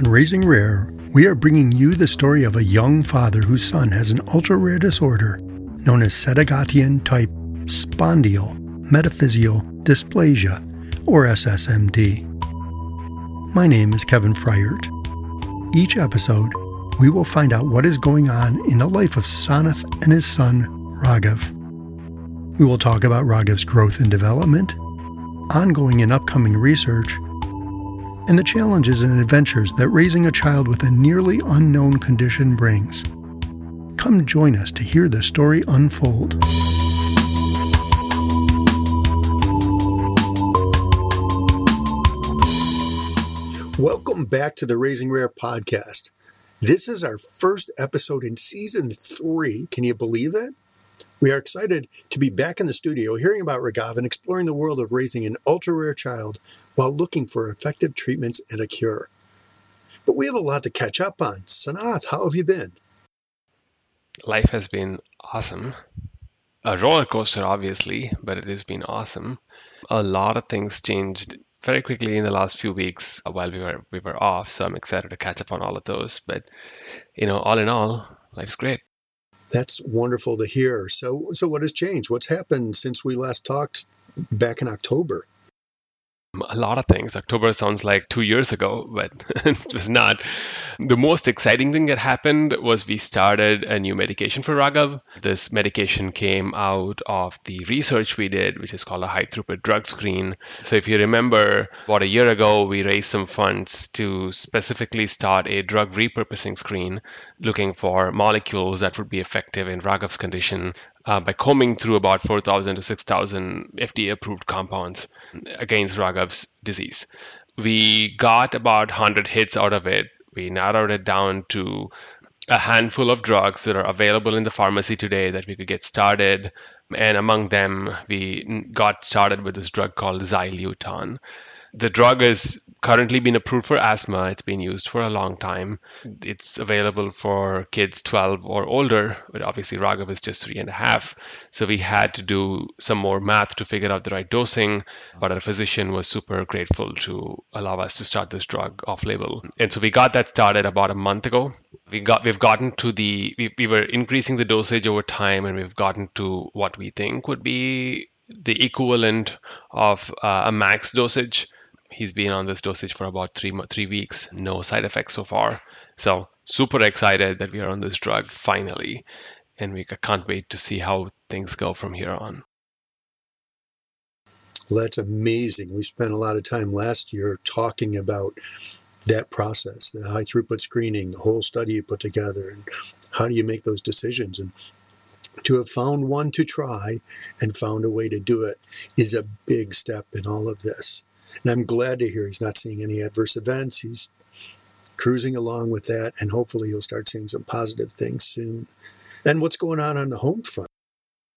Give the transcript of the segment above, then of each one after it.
On Raising Rare, we are bringing you the story of a young father whose son has an ultra rare disorder known as Sedaghatian type spondyl metaphyseal dysplasia, or SSMD. My name is Kevin Fryert. Each episode, we will find out what is going on in the life of Sanath and his son, Raghav. We will talk about Raghav's growth and development, ongoing and upcoming research, and the challenges and adventures that raising a child with a nearly unknown condition brings. Come join us to hear the story unfold. Welcome back to the Raising Rare podcast. This is our first episode in season three. Can you believe it? We are excited to be back in the studio hearing about Raghav and exploring the world of raising an ultra rare child while looking for effective treatments and a cure. But we have a lot to catch up on. Sanath, how have you been? Life has been awesome. A roller coaster, obviously, but it has been awesome. A lot of things changed very quickly in the last few weeks while we were we were off, so I'm excited to catch up on all of those. But you know, all in all, life's great. That's wonderful to hear. So, so what has changed? What's happened since we last talked back in October? A lot of things. October sounds like two years ago, but it was not. The most exciting thing that happened was we started a new medication for Raghav. This medication came out of the research we did, which is called a high throughput drug screen. So, if you remember, about a year ago, we raised some funds to specifically start a drug repurposing screen looking for molecules that would be effective in Raghav's condition uh, by combing through about 4,000 to 6,000 FDA approved compounds against Raghav's disease. We got about 100 hits out of it. We narrowed it down to a handful of drugs that are available in the pharmacy today that we could get started. And among them, we got started with this drug called Zileuton. The drug is currently been approved for asthma. It's been used for a long time. It's available for kids 12 or older, but obviously Raghav is just three and a half. So we had to do some more math to figure out the right dosing. But our physician was super grateful to allow us to start this drug off label. And so we got that started about a month ago. We got we've gotten to the we, we were increasing the dosage over time and we've gotten to what we think would be the equivalent of uh, a max dosage he's been on this dosage for about three three weeks. No side effects so far. So super excited that we are on this drug finally, and we can't wait to see how things go from here on. Well, that's amazing. We spent a lot of time last year talking about that process, the high throughput screening, the whole study you put together, and how do you make those decisions. And to have found one to try and found a way to do it is a big step in all of this. And I'm glad to hear he's not seeing any adverse events. He's cruising along with that, and hopefully he'll start seeing some positive things soon. And what's going on on the home front?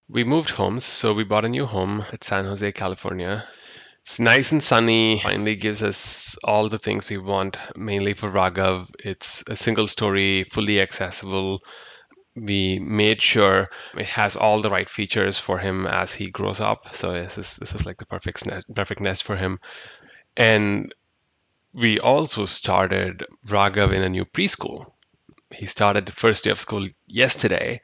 We moved homes, so we bought a new home at San Jose, California. It's nice and sunny. Finally, gives us all the things we want, mainly for Raghav. It's a single story, fully accessible. We made sure it has all the right features for him as he grows up. So this is this is like the perfect nest, perfect nest for him. And we also started Raghav in a new preschool. He started the first day of school yesterday,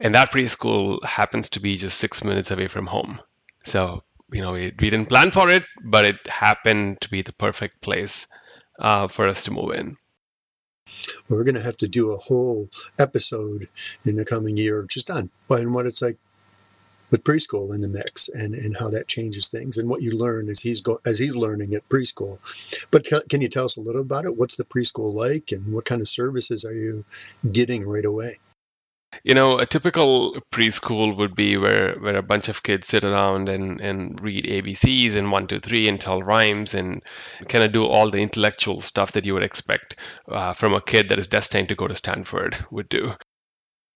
and that preschool happens to be just six minutes away from home. So, you know, we, we didn't plan for it, but it happened to be the perfect place uh, for us to move in. We're going to have to do a whole episode in the coming year just on and what it's like with preschool in the mix and, and how that changes things and what you learn as he's go, as he's learning at preschool. But can you tell us a little about it? What's the preschool like and what kind of services are you getting right away? You know, a typical preschool would be where, where a bunch of kids sit around and, and read ABCs and one, two, three and tell rhymes and kind of do all the intellectual stuff that you would expect uh, from a kid that is destined to go to Stanford would do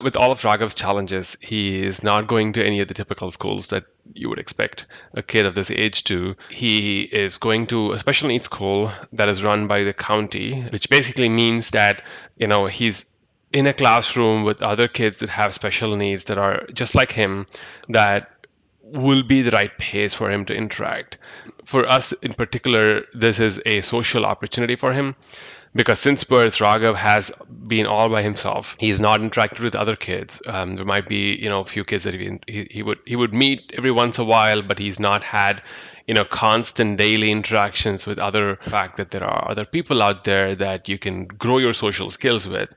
with all of Raghav's challenges, he is not going to any of the typical schools that you would expect a kid of this age to. He is going to a special needs school that is run by the county, which basically means that, you know, he's in a classroom with other kids that have special needs that are just like him, that will be the right pace for him to interact. For us in particular, this is a social opportunity for him because since birth, Raghav has been all by himself. He's not interacted with other kids. Um, there might be, you know, a few kids that he, he, he would he would meet every once in a while, but he's not had, you know, constant daily interactions with other. Fact that there are other people out there that you can grow your social skills with.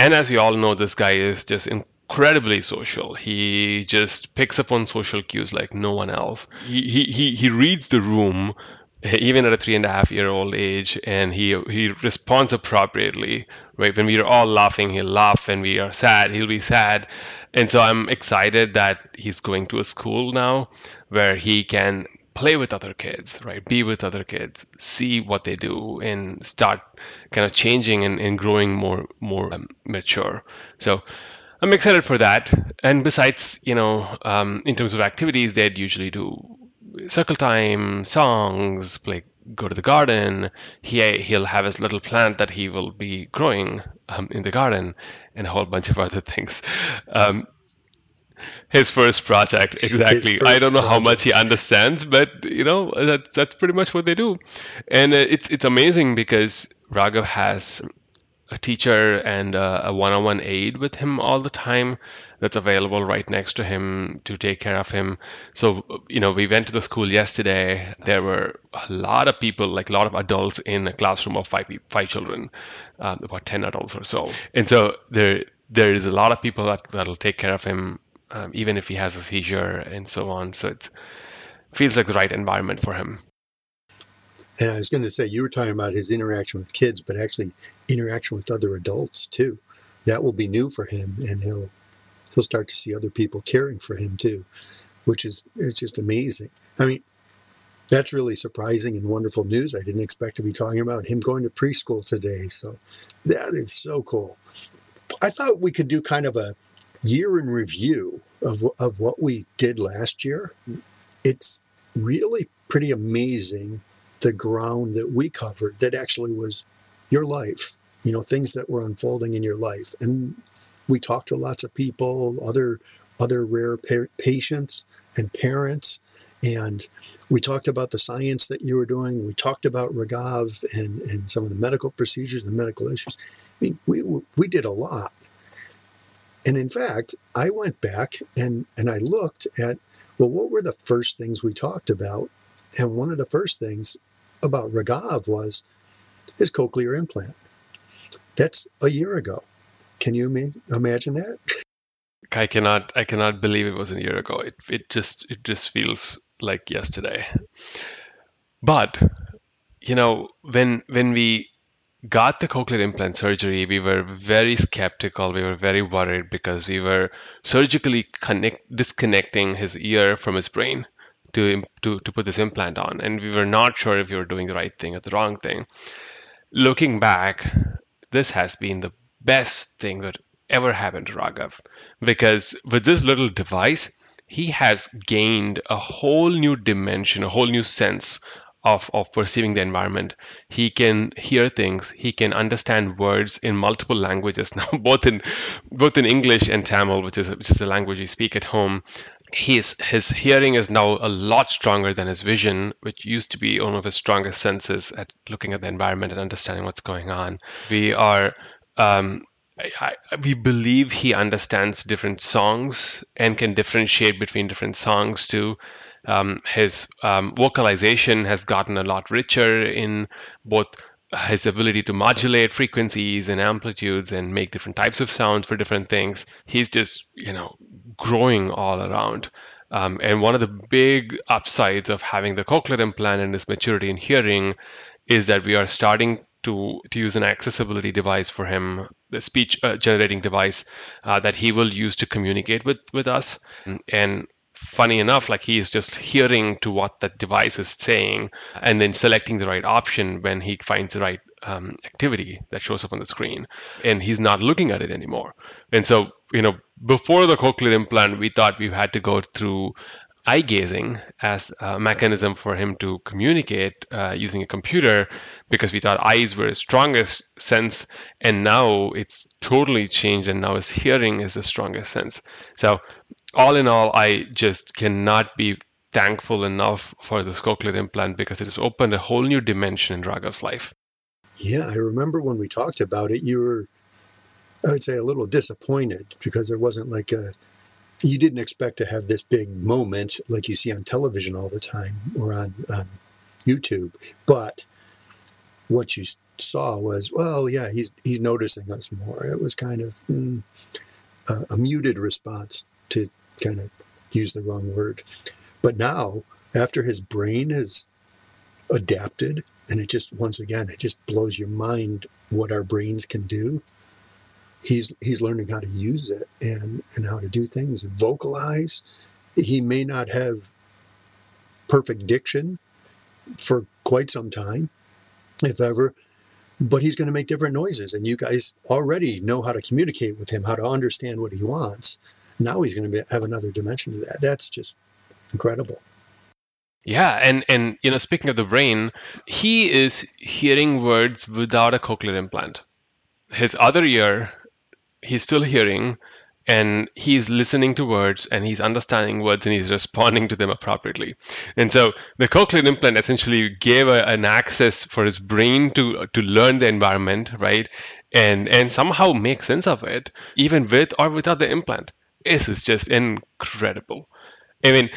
And as we all know, this guy is just incredibly social. He just picks up on social cues like no one else. He he he, he reads the room eh, even at a three and a half year old age and he he responds appropriately right when we are all laughing he'll laugh when we are sad he'll be sad and so i'm excited that he's going to a school now where he can play with other kids right be with other kids see what they do and start kind of changing and, and growing more more um, mature so i'm excited for that and besides you know um, in terms of activities they'd usually do circle time, songs, like go to the garden. He he'll have his little plant that he will be growing um, in the garden, and a whole bunch of other things. Um, his first project, exactly. First I don't know project. how much he understands, but you know that that's pretty much what they do, and uh, it's it's amazing because Raghav has a teacher and a, a one-on-one aide with him all the time that's available right next to him to take care of him. So, you know, we went to the school yesterday. There were a lot of people, like a lot of adults in a classroom of five five children, um, about ten adults or so. And so there there is a lot of people that that'll take care of him, um, even if he has a seizure and so on. So it feels like the right environment for him. And I was going to say, you were talking about his interaction with kids, but actually interaction with other adults too. That will be new for him, and he'll he'll start to see other people caring for him too, which is it's just amazing. I mean, that's really surprising and wonderful news. I didn't expect to be talking about him going to preschool today. So that is so cool. I thought we could do kind of a year in review of, of what we did last year. It's really pretty amazing the ground that we covered that actually was your life, you know, things that were unfolding in your life. And we talked to lots of people, other other rare pa- patients and parents, and we talked about the science that you were doing. We talked about Raghav and, and some of the medical procedures, the medical issues. I mean, we we did a lot. And in fact, I went back and, and I looked at, well, what were the first things we talked about? And one of the first things about Raghav was his cochlear implant. That's a year ago. Can you imagine that? I cannot. I cannot believe it was a year ago. It it just it just feels like yesterday. But you know when when we got the cochlear implant surgery, we were very skeptical. We were very worried because we were surgically connect, disconnecting his ear from his brain to, to, to put this implant on. And we were not sure if we were doing the right thing or the wrong thing. Looking back, this has been the best thing that ever happened to Raghav because with this little device, he has gained a whole new dimension, a whole new sense of, of perceiving the environment. He can hear things. He can understand words in multiple languages now, both in both in English and Tamil, which is which is the language we speak at home. His his hearing is now a lot stronger than his vision, which used to be one of his strongest senses at looking at the environment and understanding what's going on. We are um, I, we believe he understands different songs and can differentiate between different songs too. Um, his um, vocalization has gotten a lot richer in both his ability to modulate frequencies and amplitudes and make different types of sounds for different things. He's just, you know, growing all around. Um, and one of the big upsides of having the cochlear implant and this maturity in hearing is that we are starting to, to use an accessibility device for him, the speech uh, generating device uh, that he will use to communicate with, with us. And funny enough, like he is just hearing to what that device is saying and then selecting the right option when he finds the right um, activity that shows up on the screen. And he's not looking at it anymore. And so, you know, before the cochlear implant, we thought we had to go through eye gazing as a mechanism for him to communicate uh, using a computer because we thought eyes were his strongest sense and now it's totally changed and now his hearing is the strongest sense. So all in all i just cannot be thankful enough for this cochlear implant because it has opened a whole new dimension in raghav's life. Yeah, I remember when we talked about it, you were, I would say, a little disappointed because there wasn't like a, you didn't expect to have this big moment like you see on television all the time or on, on YouTube. But what you saw was, well, yeah, he's he's noticing us more. It was kind of mm, a, a muted response to kind of use the wrong word. But now, after his brain has adapted, and it just once again, it just blows your mind what our brains can do. He's he's learning how to use it and and how to do things and vocalize. He may not have perfect diction for quite some time, if ever, but he's going to make different noises. And you guys already know how to communicate with him, how to understand what he wants. Now he's going to be, have another dimension to that. That's just incredible. Yeah, and and you know, speaking of the brain, he is hearing words without a cochlear implant. His other ear, he's still hearing, and he's listening to words and he's understanding words and he's responding to them appropriately. And so the cochlear implant essentially gave a, an access for his brain to to learn the environment, right? And and somehow make sense of it, even with or without the implant. This is just incredible. I mean,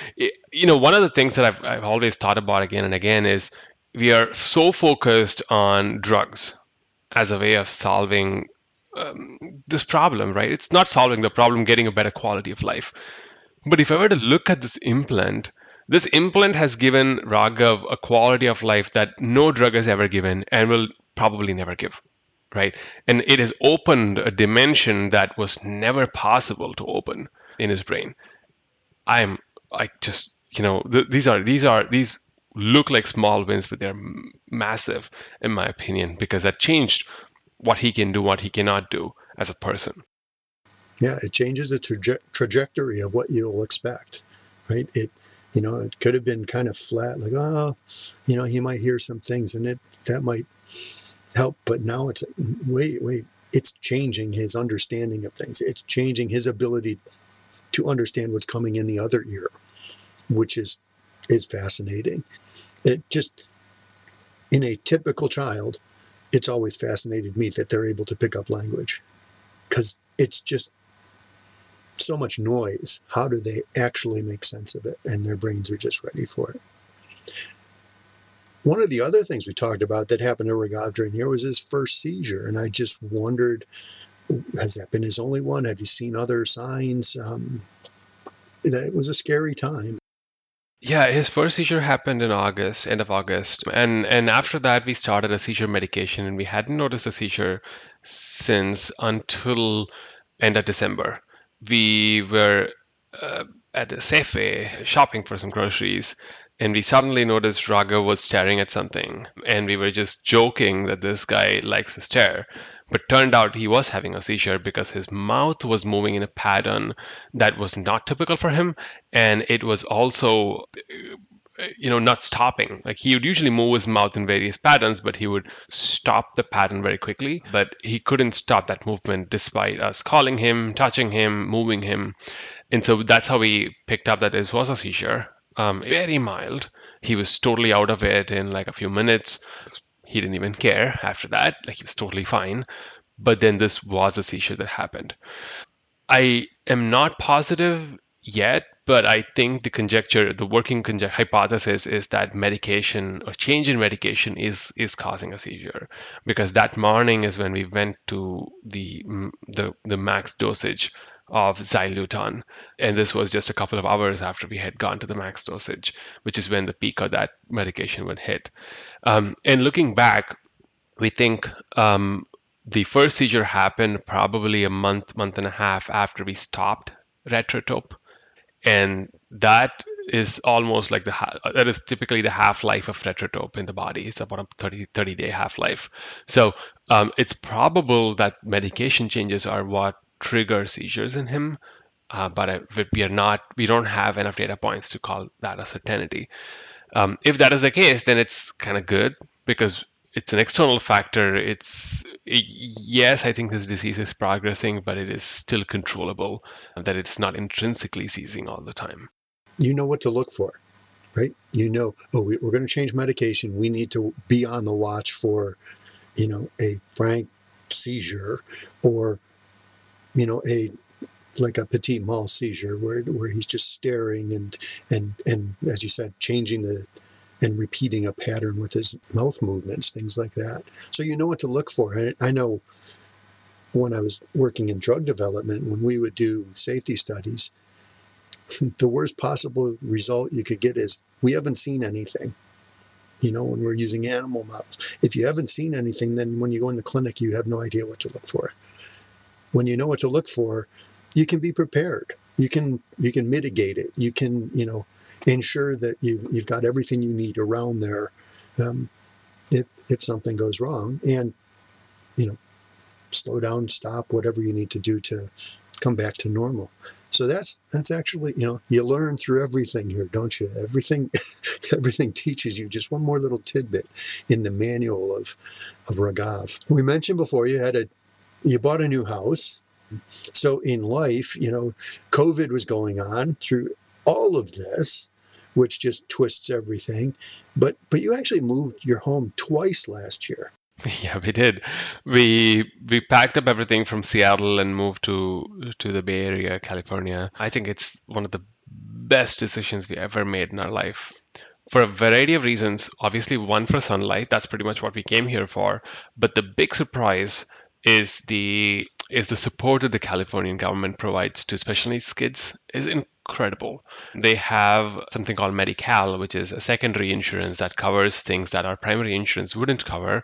you know, one of the things that I've, I've always thought about again and again is we are so focused on drugs as a way of solving um, this problem, right? It's not solving the problem, getting a better quality of life. But if I were to look at this implant, this implant has given Raghav a quality of life that no drug has ever given and will probably never give, right? And it has opened a dimension that was never possible to open in his brain. I'm I just you know th- these are these are these look like small wins, but they're massive in my opinion because that changed what he can do, what he cannot do as a person. Yeah, it changes the traje- trajectory of what you'll expect, right? It you know it could have been kind of flat, like oh, you know he might hear some things and it that might help, but now it's wait wait it's changing his understanding of things. It's changing his ability to understand what's coming in the other ear which is is fascinating. It just in a typical child, it's always fascinated me that they're able to pick up language because it's just so much noise. How do they actually make sense of it? And their brains are just ready for it. One of the other things we talked about that happened to Raghav during here was his first seizure. And I just wondered, has that been his only one? Have you seen other signs? Um, it was a scary time. Yeah, his first seizure happened in August, end of August. And and after that we started a seizure medication and we hadn't noticed a seizure since until end of December. We were uh, at a Safeway shopping for some groceries and we suddenly noticed Raga was staring at something and we were just joking that this guy likes to stare but turned out he was having a seizure because his mouth was moving in a pattern that was not typical for him. And it was also you know not stopping. Like he would usually move his mouth in various patterns but he would stop the pattern very quickly. But he couldn't stop that movement despite us calling him touching him moving him. And so that's how we picked up that this was a seizure. Um, very mild. He was totally out of it in like a few minutes he didn't even care after that. Like he was totally fine. But then this was a seizure that happened. I am not positive yet, but I think the conjecture, the working conjecture, hypothesis is that medication or change in medication is is causing a seizure because that morning is when we went to the the the max dosage of zileuton and this was just a couple of hours after we had gone to the max dosage which is when the peak of that medication would hit um, and looking back we think um, the first seizure happened probably a month, month and a half after we stopped retrotope. And that is almost like the that is typically the half life of retrotope in the body. It's about a 30, 30 day half life. So um, it's probable that medication changes are what trigger seizures in him. Uh, but we are not, we don't have enough data points to call that a certainty. Um, if that is the case, then it's kind of good because it's an external factor. It's yes, I think this disease is progressing, but it is still controllable. That it's not intrinsically seizing all the time. You know what to look for, right? You know, oh, we're going to change medication. We need to be on the watch for you know, a frank seizure or, you know, a like a petit mal seizure where where he's just staring and and and as you said, changing the and repeating a pattern with his mouth movements, things like that. So you know what to look for. I, I know when I was working in drug development, when we would do safety studies, the worst possible result you could get is we haven't seen anything. You know, when we're using animal models. If you haven't seen anything, then when you go in the clinic, you have no idea what to look for. When you know what to look for, you can be prepared. You can you can mitigate it. You can, you know, ensure that you've, you've got everything you need around there um, if, if something goes wrong. And, you know, slow down, stop, whatever you need to do to come back to normal. So that's that's actually you know you learn through everything here, don't you? Everything everything teaches you just one more little tidbit in the manual of of Raghav. We mentioned before you had a you bought a new house. So in life, you know, COVID was going on through all of this which just twists everything. But but you actually moved your home twice last year. Yeah, we did. We we packed up everything from Seattle and moved to to the Bay Area, California. I think it's one of the best decisions we ever made in our life for a variety of reasons. Obviously, one for sunlight, that's pretty much what we came here for. But the big surprise is the is the support that the Californian government provides to special needs kids is incredible. They have something called Medi-Cal, which is a secondary insurance that covers things that our primary insurance wouldn't cover.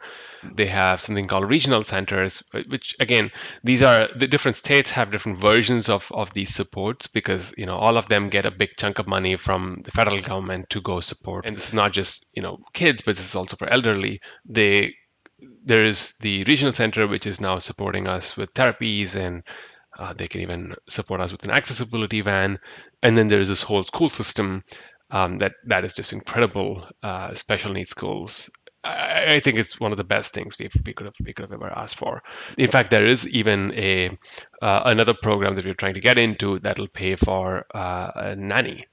They have something called regional centers, which again, these are the different states have different versions of, of these supports because you know all of them get a big chunk of money from the federal government to go support. And this is not just you know kids, but this is also for elderly. They there is the regional center, which is now supporting us with therapies, and uh, they can even support us with an accessibility van. And then there's this whole school system um, that that is just incredible. Uh, special needs schools. I, I, think it's one of the best things we we could have we could have ever asked for. In fact, there is even a uh, another program that we're trying to get into that'll pay for uh, a nanny,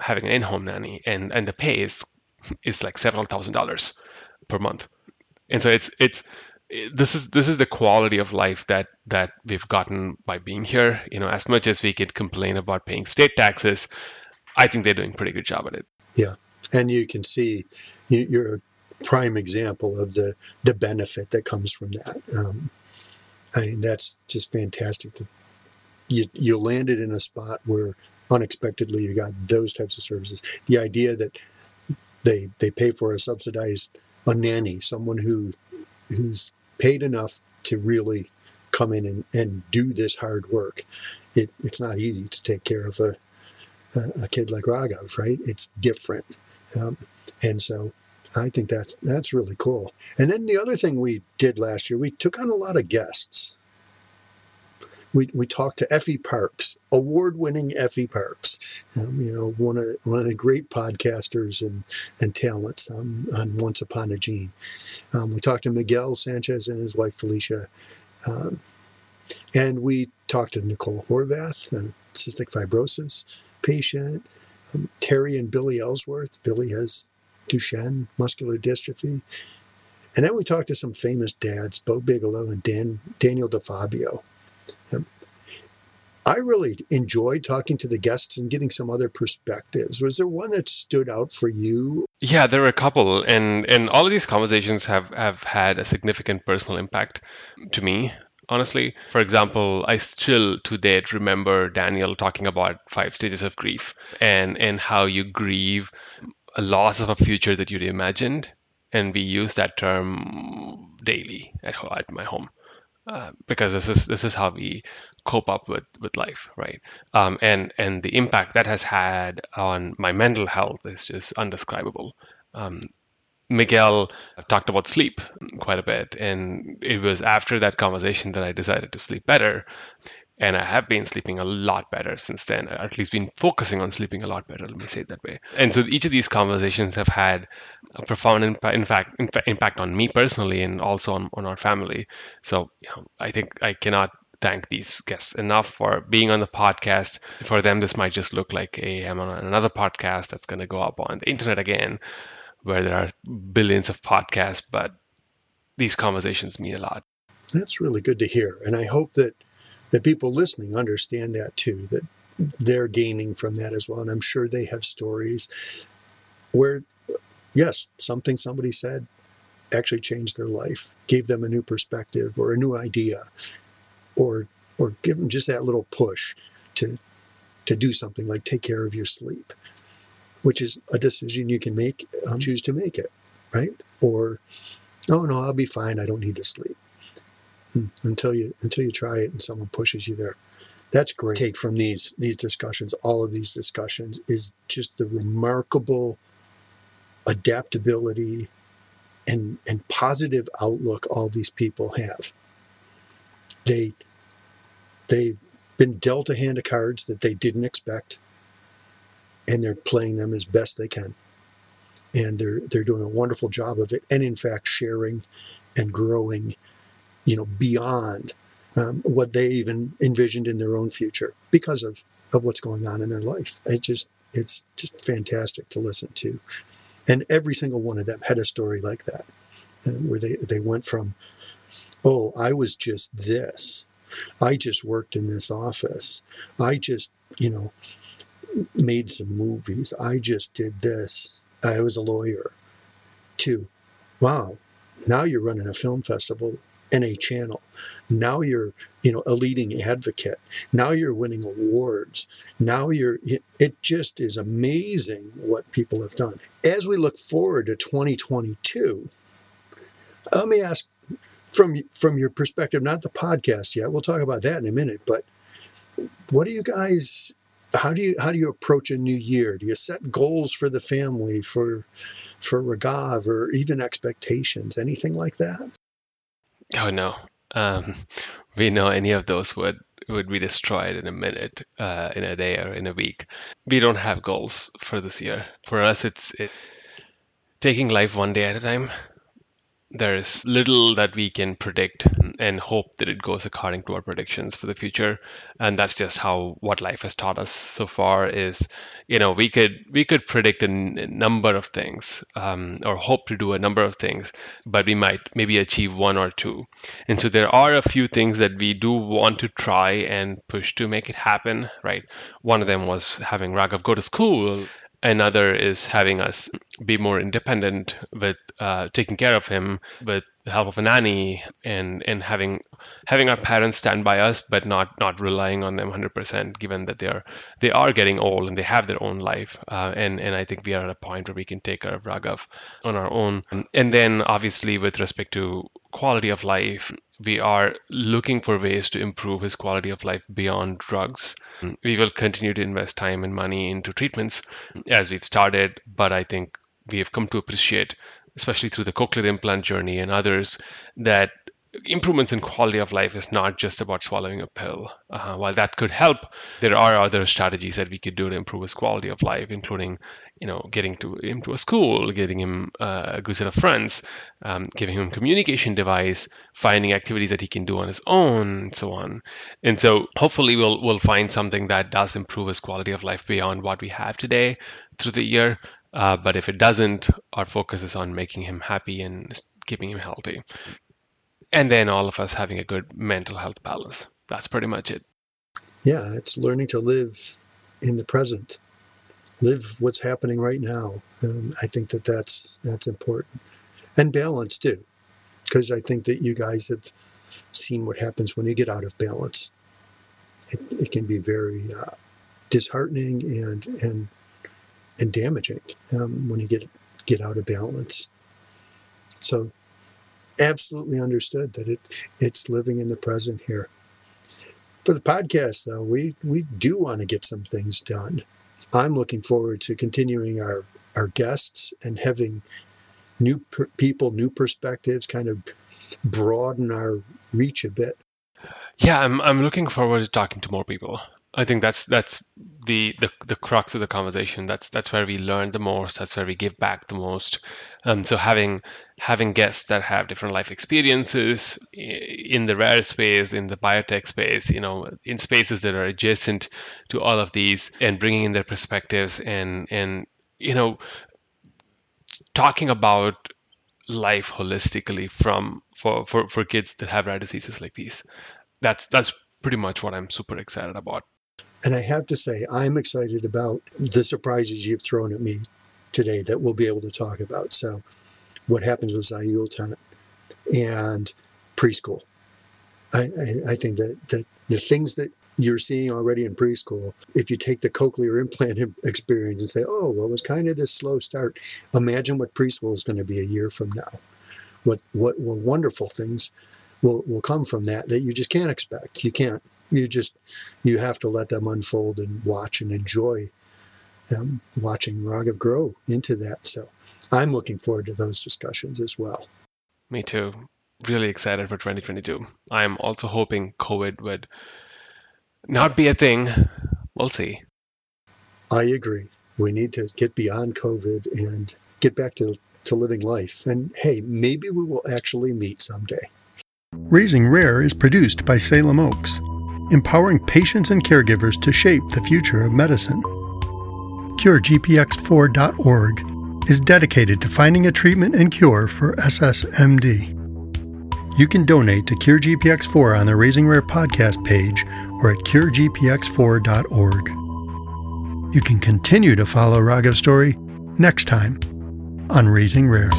having an in-home nanny, and and the pay is is like several thousand dollars per month and so it's it's this is this is the quality of life that that we've gotten by being here. You know as much as we could complain about paying state taxes i think they're doing a pretty good job at it. Yeah. And you can see you're a prime example of the the benefit that comes from that. Um, i mean that's just fantastic that you you landed in a spot where unexpectedly you got those types of services. The idea that they they pay for a subsidized a nanny, someone who who's paid enough to really come in and, and do this hard work. It, it's not easy to take care of a, a, a kid like Raghav, right? It's different. Um, and so I think that's that's really cool. And then the other thing we did last year, we took on a lot of guests. We, we talked to Effie Parks, award-winning Effie Parks, um, you know, one of one of the great podcasters and and talents um, on Once Upon a Gene. Um, we talked to Miguel Sanchez and his wife Felicia, um, and we talked to Nicole Horvath, a cystic fibrosis patient. Um, Terry and Billy Ellsworth. Billy has Duchenne muscular dystrophy. And then we talked to some famous dads, Bo Bigelow and Dan, Daniel DeFabio. Um, I really enjoyed talking to the guests and getting some other perspectives. Was there one that stood out for you? Yeah, there were a couple, and and all of these conversations have have had a significant personal impact to me. Honestly, for example, I still to date remember Daniel talking about five stages of grief and and how you grieve a loss of a future that you'd imagined, and we use that term daily at, at my home. Uh, because this is this is how we cope up with with life, right? Um, and and the impact that has had on my mental health is just undescribable. Um, Miguel talked about sleep quite a bit, and it was after that conversation that I decided to sleep better. And I have been sleeping a lot better since then, or at least been focusing on sleeping a lot better. Let me say it that way. And so each of these conversations have had a profound impact, in fact, impact on me personally, and also on, on our family. So you know, I think I cannot thank these guests enough for being on the podcast. For them, this might just look like, hey, I'm on another podcast that's going to go up on the internet again, where there are billions of podcasts. But these conversations mean a lot. That's really good to hear. And I hope that that people listening understand that too, that they're gaining from that as well. And I'm sure they have stories where, yes, something somebody said actually changed their life, gave them a new perspective or a new idea, or or give them just that little push to to do something like take care of your sleep, which is a decision you can make, um, choose to make it, right? Or, oh no, I'll be fine. I don't need to sleep. Hmm. Until you until you try it and someone pushes you there. That's great. Take from these these discussions, all of these discussions, is just the remarkable adaptability and and positive outlook all these people have. They they've been dealt a hand of cards that they didn't expect, and they're playing them as best they can. And they're they're doing a wonderful job of it, and in fact sharing and growing, you know, beyond um, what they even envisioned in their own future because of of what's going on in their life. It just it's just fantastic to listen to, and every single one of them had a story like that, uh, where they they went from, oh, I was just this, I just worked in this office, I just you know made some movies, I just did this, I was a lawyer, to, wow, now you're running a film festival and a channel. Now you're, you know, a leading advocate. Now you're winning awards. Now you're, it just is amazing what people have done. As we look forward to 2022, let me ask from from your perspective, not the podcast yet. We'll talk about that in a minute. But what do you guys? How do you how do you approach a new year? Do you set goals for the family, for for Raghav, or even expectations? Anything like that? Oh no. Um, we know any of those would would be destroyed in a minute, uh, in a day, or in a week. We don't have goals for this year. For us, it's it, taking life one day at a time there's little that we can predict and hope that it goes according to our predictions for the future. And that's just how what life has taught us so far is you know we could we could predict a, number of things um, or hope to do a number of things but we might maybe achieve one or two. And so there are a few things that we do want to try and push to make it happen right? One of them was having raghav go to school Another is having us be more independent with uh, taking care of him with the help of a nanny and and having having our parents stand by us, but not not relying on them 100%, given that they are they are getting old and they have their own life. Uh, and and I think we are at a point where we can take care of Raghav on our own. And then obviously with respect to quality of life, we are looking for ways to improve his quality of life beyond drugs. We will continue to invest time and money into treatments as we've started, but I think we have come to appreciate, especially through the cochlear implant journey and others, that improvements in quality of life is not just about swallowing a pill. Uh, while that could help, there are other strategies that we could do to improve his quality of life, including, you know, getting to him to a school, getting him uh, a good set of friends, um, giving him a communication device, finding activities that he can do on his own, and so on. And so, hopefully, we'll we'll find something that does improve his quality of life beyond what we have today through the year. Uh, but if it doesn't, our focus is on making him happy and keeping him healthy and then all of us having a good mental health balance. That's pretty much it. Yeah, it's learning to live in the present, live what's happening right now. Um, I think that that's that's important, and balance too, because I think that you guys have seen what happens when you get out of balance. It, it can be very uh, disheartening and and and damaging um, when you get get out of balance. So absolutely understood that it it's living in the present here. For the podcast, though, we we do want to get some things done. I'm looking forward to continuing our our guests and having new per- people, new perspectives, kind of broaden our reach a bit. Yeah, I'm I'm looking forward to talking to more people. I think that's that's the, the the crux of the conversation. That's that's where we learn the most. That's where we give back the most. Um, so having having guests that have different life experiences in the rare space, in the biotech space, you know, in spaces that are adjacent to all of these, and bringing in their perspectives and and you know, talking about life holistically from for, for, for kids that have rare diseases like these. That's that's pretty much what I'm super excited about. And I have to say, I'm excited about the surprises you've thrown at me today that we'll be able to talk about. So, what happens with Zileuton and preschool. I, I, I think that, that the things that you're seeing already in preschool, if you take the cochlear implant experience and say, oh, well, it was kind of this slow start, imagine what preschool is going to be a year from now. What, what, what wonderful things will, will come from that that you just can't expect. You can't. You just, you have to let them unfold and watch and enjoy um, watching Raghav grow into that. So I'm looking forward to those discussions as well. Me too. Really excited for 2022. I'm also hoping COVID would not be a thing. We'll see. I agree. We need to get beyond COVID and get back to, to living life. And hey, maybe we will actually meet someday. Raising Rare is produced by Salem Oaks, empowering patients and caregivers to shape the future of medicine. CureGPX4.org is dedicated to finding a treatment and cure for SSMD. You can donate to CureGPX4 on the Raising Rare podcast page or at curegpx4.org. You can continue to follow Raghav's story next time on Raising Rare.